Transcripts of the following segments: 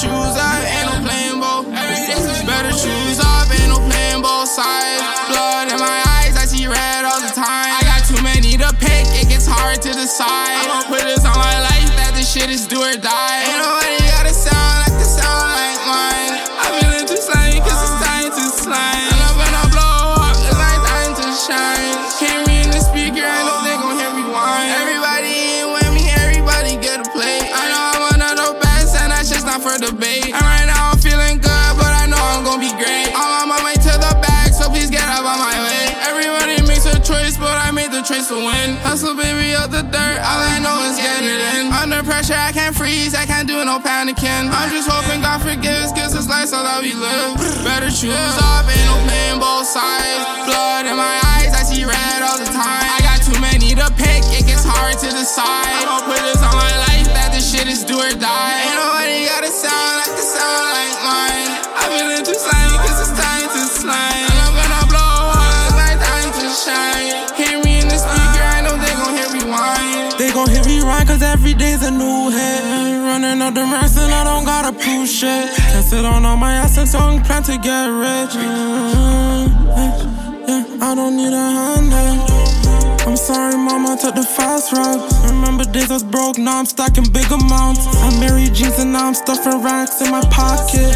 shoes up, ain't no playing ball. Better shoes up, ain't no playing ball sides. Blood in my eyes, I see red all the time. I got too many to pick, it gets hard to decide. I'ma put this on my life, that this shit is do or die. Ain't nobody And right now I'm feeling good, but I know I'm gonna be great. I'm on my way to the back, so please get up on my way. Everybody makes a choice, but I made the choice to win. Hustle, baby, up the dirt, all I know is get it in. Under pressure, I can't freeze, I can't do no panicking. I'm just hoping God forgives, gives us life so that we live. Better choose up, ain't no playing both sides. Right cause every day's a new hit. Running up them racks and I don't gotta prove shit. Can't sit on all my ass and song plan to get rich. Yeah, yeah, I don't need a hand. I'm sorry, mama, took the fast route. Remember days I was broke, now I'm stacking big amounts. I'm married jeans and now I'm stuffing racks in my pocket.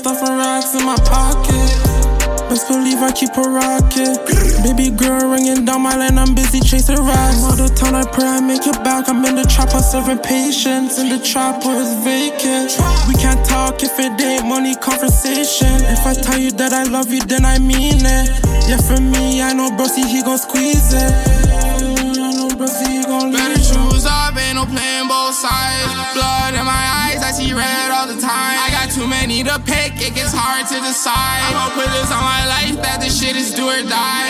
Stuffing racks in my pocket. Best believe I keep a rocket. Baby girl ringing down my line, I'm busy chasing racks. All the time I pray I make it back. I'm in the trap, I'm serving patience. In the trap where it's vacant. We can't talk if it ain't money conversation. If I tell you that I love you, then I mean it. Yeah, for me, I know Broski, he gon' squeeze it. I know Broski, he gon' Better leave choose up, ain't no playing both sides. Blood in my eyes, I see red too many to pick, it gets hard to decide. I'ma put this on my life that this shit is do or die.